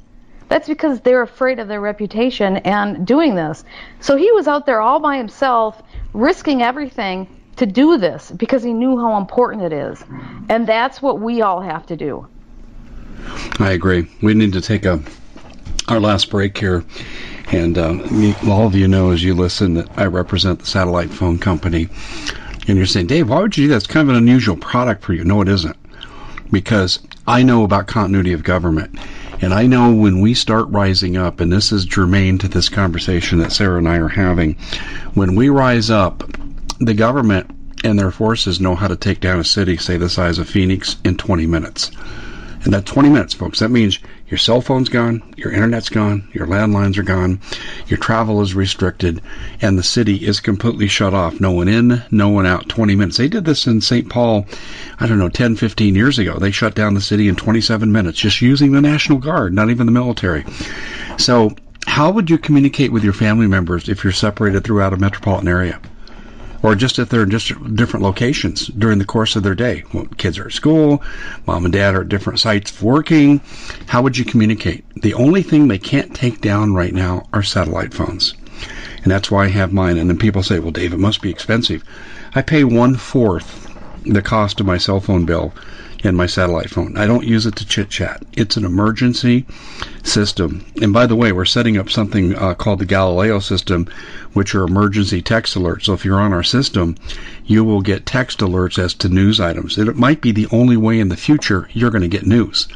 That's because they're afraid of their reputation and doing this. So he was out there all by himself, risking everything to do this because he knew how important it is. And that's what we all have to do. I agree. We need to take a our last break here. And uh, all of you know as you listen that I represent the satellite phone company. And you're saying, Dave, why would you do that? It's kind of an unusual product for you. No, it isn't. Because I know about continuity of government. And I know when we start rising up, and this is germane to this conversation that Sarah and I are having, when we rise up, the government and their forces know how to take down a city, say the size of Phoenix, in 20 minutes. And that 20 minutes, folks, that means your cell phone's gone, your internet's gone, your landlines are gone, your travel is restricted, and the city is completely shut off. No one in, no one out. 20 minutes. They did this in St. Paul, I don't know, 10, 15 years ago. They shut down the city in 27 minutes just using the National Guard, not even the military. So, how would you communicate with your family members if you're separated throughout a metropolitan area? Or just if they're in just different locations during the course of their day. Well, kids are at school, mom and dad are at different sites working. How would you communicate? The only thing they can't take down right now are satellite phones. And that's why I have mine. And then people say, well, Dave, it must be expensive. I pay one fourth the cost of my cell phone bill in my satellite phone. I don't use it to chit chat. It's an emergency system. And by the way, we're setting up something uh, called the Galileo system, which are emergency text alerts. So if you're on our system, you will get text alerts as to news items. It might be the only way in the future you're going to get news.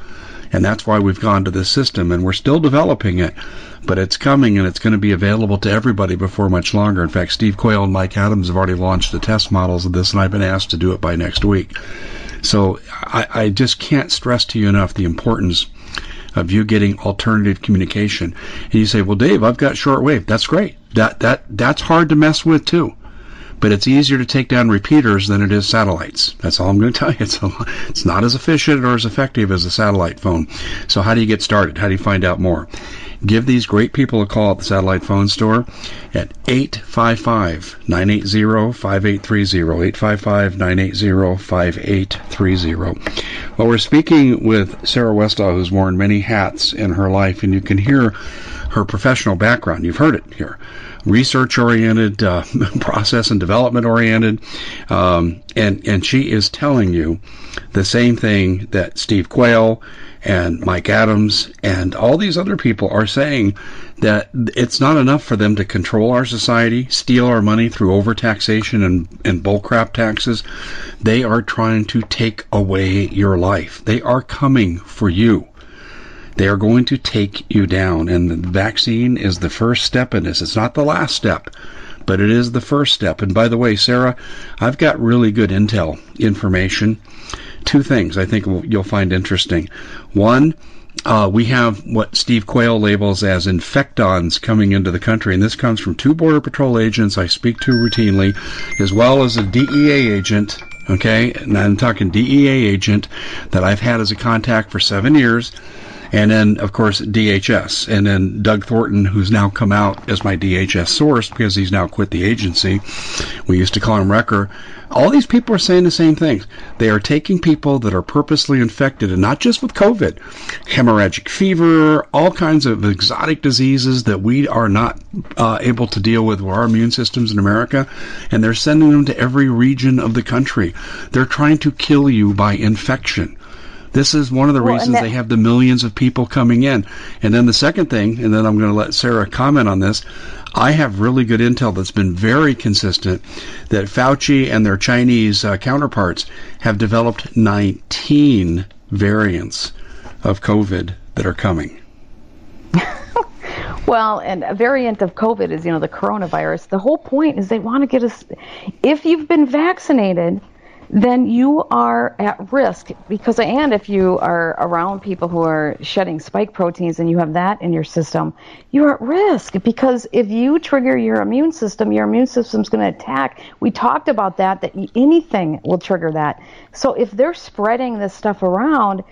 And that's why we've gone to this system and we're still developing it, but it's coming and it's going to be available to everybody before much longer. In fact, Steve Quayle and Mike Adams have already launched the test models of this and I've been asked to do it by next week. So I, I just can't stress to you enough the importance of you getting alternative communication. And you say, "Well, Dave, I've got shortwave. That's great. That that that's hard to mess with too." But it's easier to take down repeaters than it is satellites. That's all I'm going to tell you. It's, a, it's not as efficient or as effective as a satellite phone. So how do you get started? How do you find out more? Give these great people a call at the satellite phone store at 855 980 5830. 855 980 5830. Well, we're speaking with Sarah Westall, who's worn many hats in her life, and you can hear her professional background. You've heard it here research oriented, uh, process and development oriented, um, and and she is telling you the same thing that Steve Quayle and Mike Adams and all these other people are saying that it's not enough for them to control our society, steal our money through overtaxation and, and bullcrap taxes. They are trying to take away your life. They are coming for you. They are going to take you down, and the vaccine is the first step in this. It's not the last step, but it is the first step. And by the way, Sarah, I've got really good intel information two things I think you'll find interesting. One, uh, we have what Steve Quayle labels as infectons coming into the country, and this comes from two Border Patrol agents I speak to routinely, as well as a DEA agent. Okay, and I'm talking DEA agent that I've had as a contact for seven years and then of course DHS, and then Doug Thornton, who's now come out as my DHS source because he's now quit the agency. We used to call him Wrecker. All these people are saying the same things. They are taking people that are purposely infected, and not just with COVID, hemorrhagic fever, all kinds of exotic diseases that we are not uh, able to deal with with our immune systems in America, and they're sending them to every region of the country. They're trying to kill you by infection. This is one of the well, reasons that, they have the millions of people coming in. And then the second thing, and then I'm going to let Sarah comment on this. I have really good intel that's been very consistent that Fauci and their Chinese uh, counterparts have developed 19 variants of COVID that are coming. Well, and a variant of COVID is, you know, the coronavirus. The whole point is they want to get us. If you've been vaccinated, then you are at risk because and if you are around people who are shedding spike proteins and you have that in your system you're at risk because if you trigger your immune system your immune system's going to attack. We talked about that that anything will trigger that. So if they're spreading this stuff around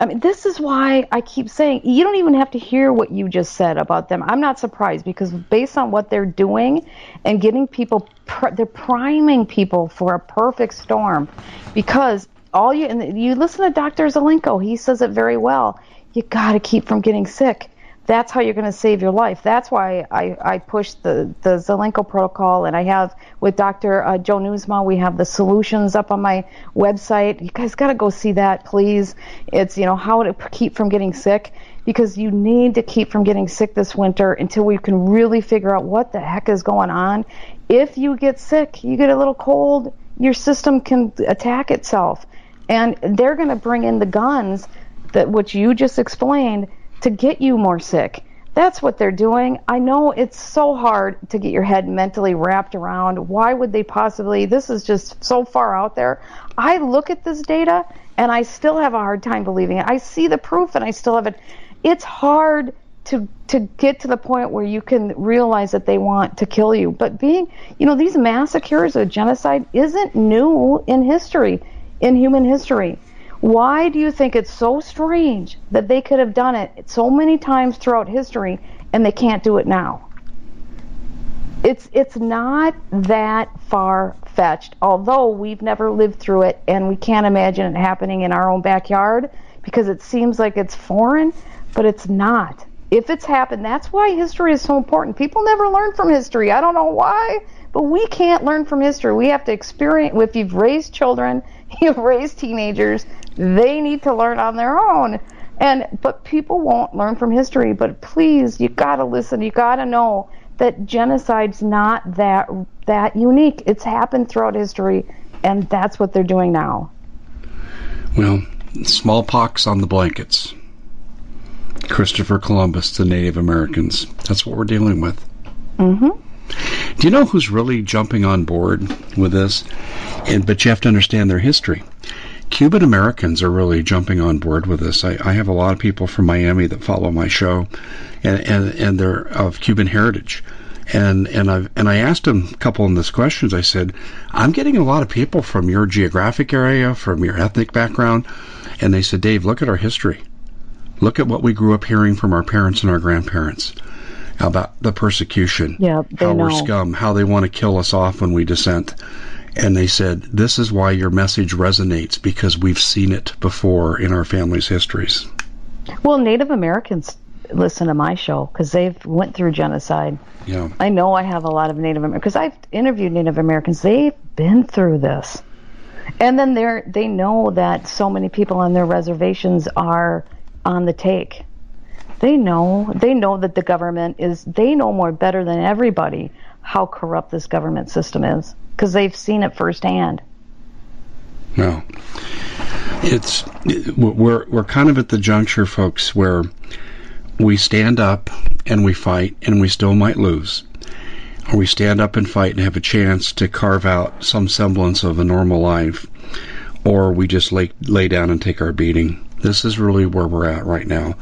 I mean, this is why I keep saying you don't even have to hear what you just said about them. I'm not surprised because based on what they're doing and getting people, pr- they're priming people for a perfect storm. Because all you and you listen to Dr. Zelenko, he says it very well. You got to keep from getting sick that's how you're going to save your life. That's why I, I push the, the Zelenko protocol, and I have with Dr. Uh, Joe Nieusma, we have the solutions up on my website. You guys got to go see that, please. It's, you know, how to keep from getting sick because you need to keep from getting sick this winter until we can really figure out what the heck is going on. If you get sick, you get a little cold, your system can attack itself. And they're going to bring in the guns that, which you just explained, to get you more sick. That's what they're doing. I know it's so hard to get your head mentally wrapped around. Why would they possibly? This is just so far out there. I look at this data and I still have a hard time believing it. I see the proof and I still have it. It's hard to to get to the point where you can realize that they want to kill you. But being, you know, these massacres or genocide isn't new in history, in human history. Why do you think it's so strange that they could have done it so many times throughout history and they can't do it now? It's it's not that far fetched, although we've never lived through it and we can't imagine it happening in our own backyard because it seems like it's foreign, but it's not. If it's happened, that's why history is so important. People never learn from history. I don't know why, but we can't learn from history. We have to experience if you've raised children, you've raised teenagers, they need to learn on their own. And but people won't learn from history. But please, you got to listen. You got to know that genocide's not that that unique. It's happened throughout history, and that's what they're doing now. Well, smallpox on the blankets. Christopher Columbus to Native Americans. That's what we're dealing with. Mm-hmm. Do you know who's really jumping on board with this? And but you have to understand their history. Cuban Americans are really jumping on board with this. I, I, have a lot of people from Miami that follow my show, and, and, and they're of Cuban heritage. And and I and I asked them a couple of these questions. I said, I'm getting a lot of people from your geographic area, from your ethnic background, and they said, Dave, look at our history. Look at what we grew up hearing from our parents and our grandparents about the persecution, yeah, how know. we're scum, how they want to kill us off when we dissent. And they said, This is why your message resonates because we've seen it before in our family's histories. Well, Native Americans listen to my show because they've went through genocide. Yeah. I know I have a lot of Native Americans because I've interviewed Native Americans. They've been through this. And then they're they know that so many people on their reservations are on the take. They know they know that the government is they know more better than everybody how corrupt this government system is because they've seen it firsthand. No, it's we're we're kind of at the juncture, folks, where we stand up and we fight, and we still might lose, or we stand up and fight and have a chance to carve out some semblance of a normal life, or we just lay, lay down and take our beating. This is really where we're at right now.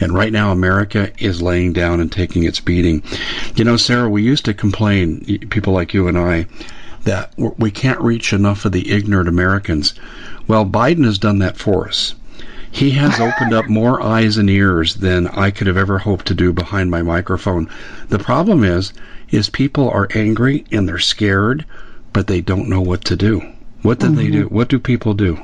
And right now, America is laying down and taking its beating. You know, Sarah, we used to complain, people like you and I, that we can't reach enough of the ignorant Americans. Well, Biden has done that for us. He has opened up more eyes and ears than I could have ever hoped to do behind my microphone. The problem is, is people are angry and they're scared, but they don't know what to do. What do mm-hmm. they do? What do people do?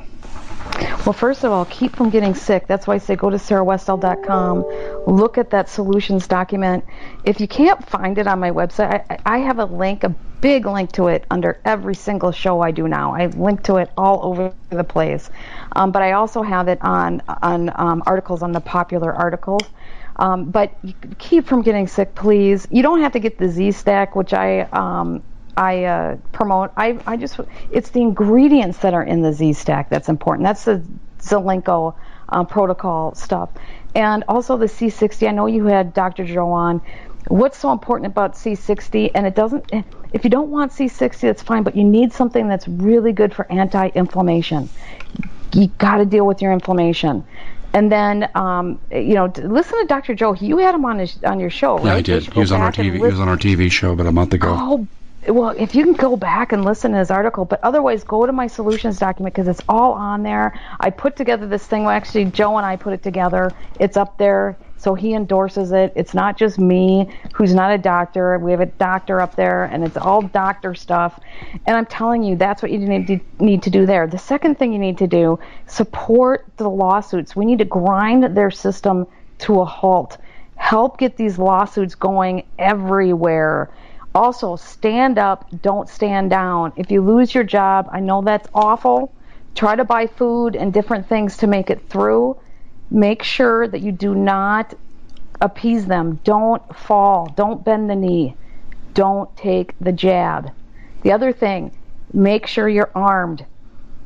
Well, first of all, keep from getting sick. That's why I say go to sarahwestall.com, look at that solutions document. If you can't find it on my website, I, I, have a link, a big link to it under every single show I do now. I link to it all over the place. Um, but I also have it on on um, articles on the popular articles. Um, but keep from getting sick, please. You don't have to get the Z Stack, which I um, I uh, promote. I, I just it's the ingredients that are in the Z stack that's important. That's the Zelenko uh, protocol stuff, and also the C60. I know you had Dr. Joe on. What's so important about C60? And it doesn't. If you don't want C60, that's fine. But you need something that's really good for anti-inflammation. You got to deal with your inflammation. And then, um, you know, listen to Dr. Joe. You had him on his, on your show, right? Yeah, I did. He was on our TV. He was on our TV show about a month ago. Oh, well, if you can go back and listen to his article, but otherwise go to my solutions document because it's all on there. I put together this thing. Well, actually, Joe and I put it together. It's up there, so he endorses it. It's not just me, who's not a doctor. We have a doctor up there, and it's all doctor stuff. And I'm telling you, that's what you need to, need to do there. The second thing you need to do, support the lawsuits. We need to grind their system to a halt. Help get these lawsuits going everywhere also, stand up, don't stand down. If you lose your job, I know that's awful. Try to buy food and different things to make it through. Make sure that you do not appease them. Don't fall. Don't bend the knee. Don't take the jab. The other thing, make sure you're armed.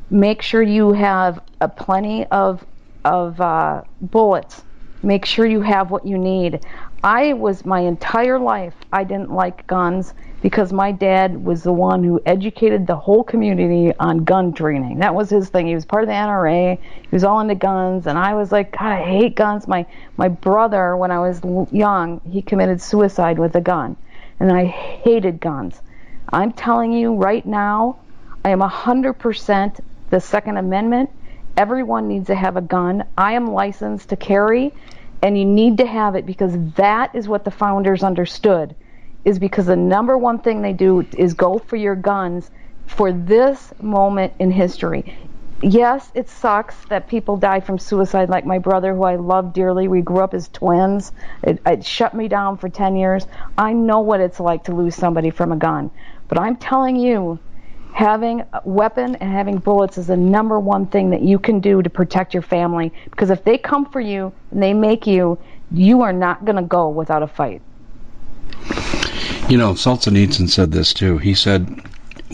Make sure you have a plenty of of uh, bullets. Make sure you have what you need. I was my entire life, I didn't like guns because my dad was the one who educated the whole community on gun training. That was his thing. He was part of the NRA. He was all into guns, and I was like, God, I hate guns. My my brother, when I was young, he committed suicide with a gun, and I hated guns. I'm telling you right now, I am 100% the Second Amendment. Everyone needs to have a gun. I am licensed to carry and you need to have it because that is what the founders understood is because the number one thing they do is go for your guns for this moment in history. Yes it sucks that people die from suicide like my brother who i love dearly. We grew up as twins. It, it shut me down for 10 years. I know what it's like to lose somebody from a gun. But i'm telling you having a weapon and having bullets is the number one thing that you can do to protect your family because if they come for you and they make you you are not going to go without a fight you know solzhenitsyn said this too he said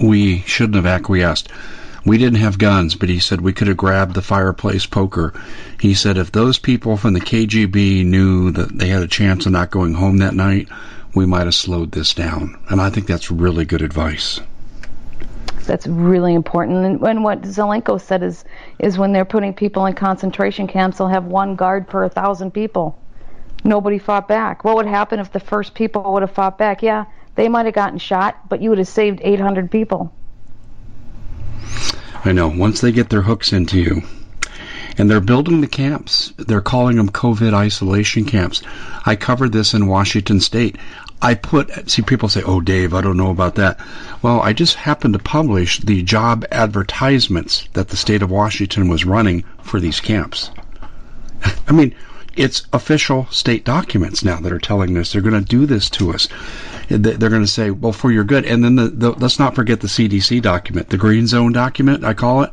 we shouldn't have acquiesced we didn't have guns, but he said we could have grabbed the fireplace poker. He said if those people from the KGB knew that they had a chance of not going home that night, we might have slowed this down. And I think that's really good advice that's really important. And, and what Zelenko said is is when they're putting people in concentration camps, they'll have one guard per a thousand people. Nobody fought back. What would happen if the first people would have fought back? Yeah, they might have gotten shot, but you would have saved 800 people. I know. Once they get their hooks into you, and they're building the camps. They're calling them COVID isolation camps. I covered this in Washington State. I put, see, people say, oh, Dave, I don't know about that. Well, I just happened to publish the job advertisements that the state of Washington was running for these camps. I mean, it's official state documents now that are telling us they're going to do this to us. They're going to say, well, for your good. And then the, the, let's not forget the CDC document, the green zone document, I call it,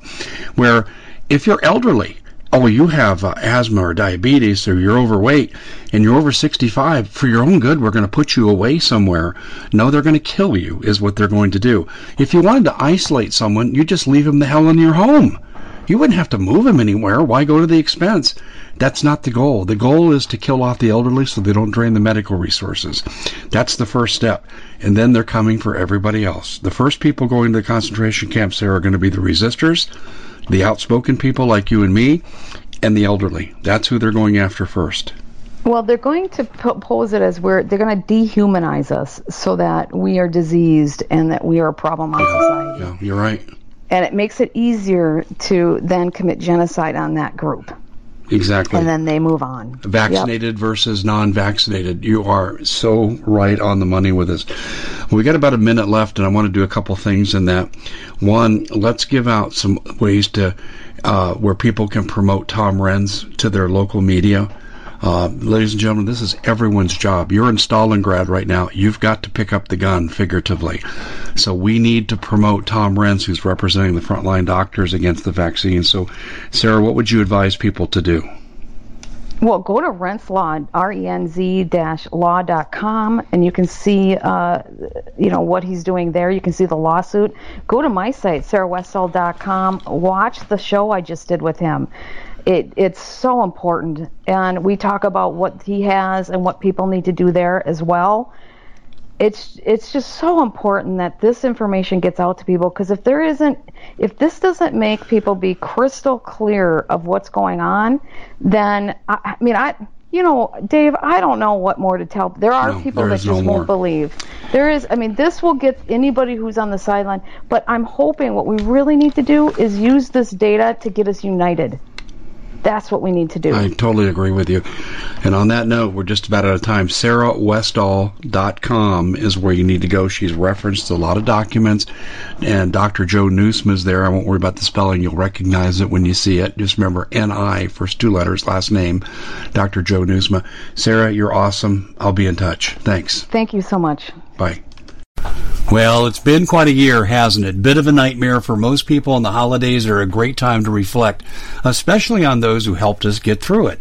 where if you're elderly oh, you have uh, asthma or diabetes or you're overweight and you're over 65, for your own good, we're going to put you away somewhere. No, they're going to kill you, is what they're going to do. If you wanted to isolate someone, you just leave them the hell in your home. You wouldn't have to move them anywhere. Why go to the expense? That's not the goal. The goal is to kill off the elderly so they don't drain the medical resources. That's the first step. And then they're coming for everybody else. The first people going to the concentration camps there are going to be the resistors the outspoken people like you and me, and the elderly. That's who they're going after first. Well, they're going to pose it as we're they're going to dehumanize us so that we are diseased and that we are a problem on yeah, society. Yeah, you're right. And it makes it easier to then commit genocide on that group. Exactly. And then they move on. Vaccinated yep. versus non vaccinated. You are so right on the money with this. We got about a minute left, and I want to do a couple things in that. One, let's give out some ways to uh, where people can promote Tom Renz to their local media. Uh, ladies and gentlemen, this is everyone's job. You're in Stalingrad right now. You've got to pick up the gun, figuratively. So we need to promote Tom Renz, who's representing the frontline doctors against the vaccine. So, Sarah, what would you advise people to do? Well, go to Renz R-E-N-Z law.com, and you can see, uh, you know, what he's doing there. You can see the lawsuit. Go to my site, sarahwestall.com. Watch the show I just did with him it it's so important. And we talk about what he has and what people need to do there as well. It's it's just so important that this information gets out to people because if there isn't if this doesn't make people be crystal clear of what's going on then i, I mean i you know dave i don't know what more to tell. There are no, people that just no won't believe. There is i mean this will get anybody who's on the sideline but i'm hoping what we really need to do is use this data to get us united that's what we need to do. I totally agree with you. And on that note, we're just about out of time. SarahWestall.com is where you need to go. She's referenced a lot of documents, and Dr. Joe Nieusma is there. I won't worry about the spelling. You'll recognize it when you see it. Just remember N-I, first two letters, last name, Dr. Joe Nieusma. Sarah, you're awesome. I'll be in touch. Thanks. Thank you so much. Bye. Well, it's been quite a year, hasn't it? Bit of a nightmare for most people, and the holidays are a great time to reflect, especially on those who helped us get through it.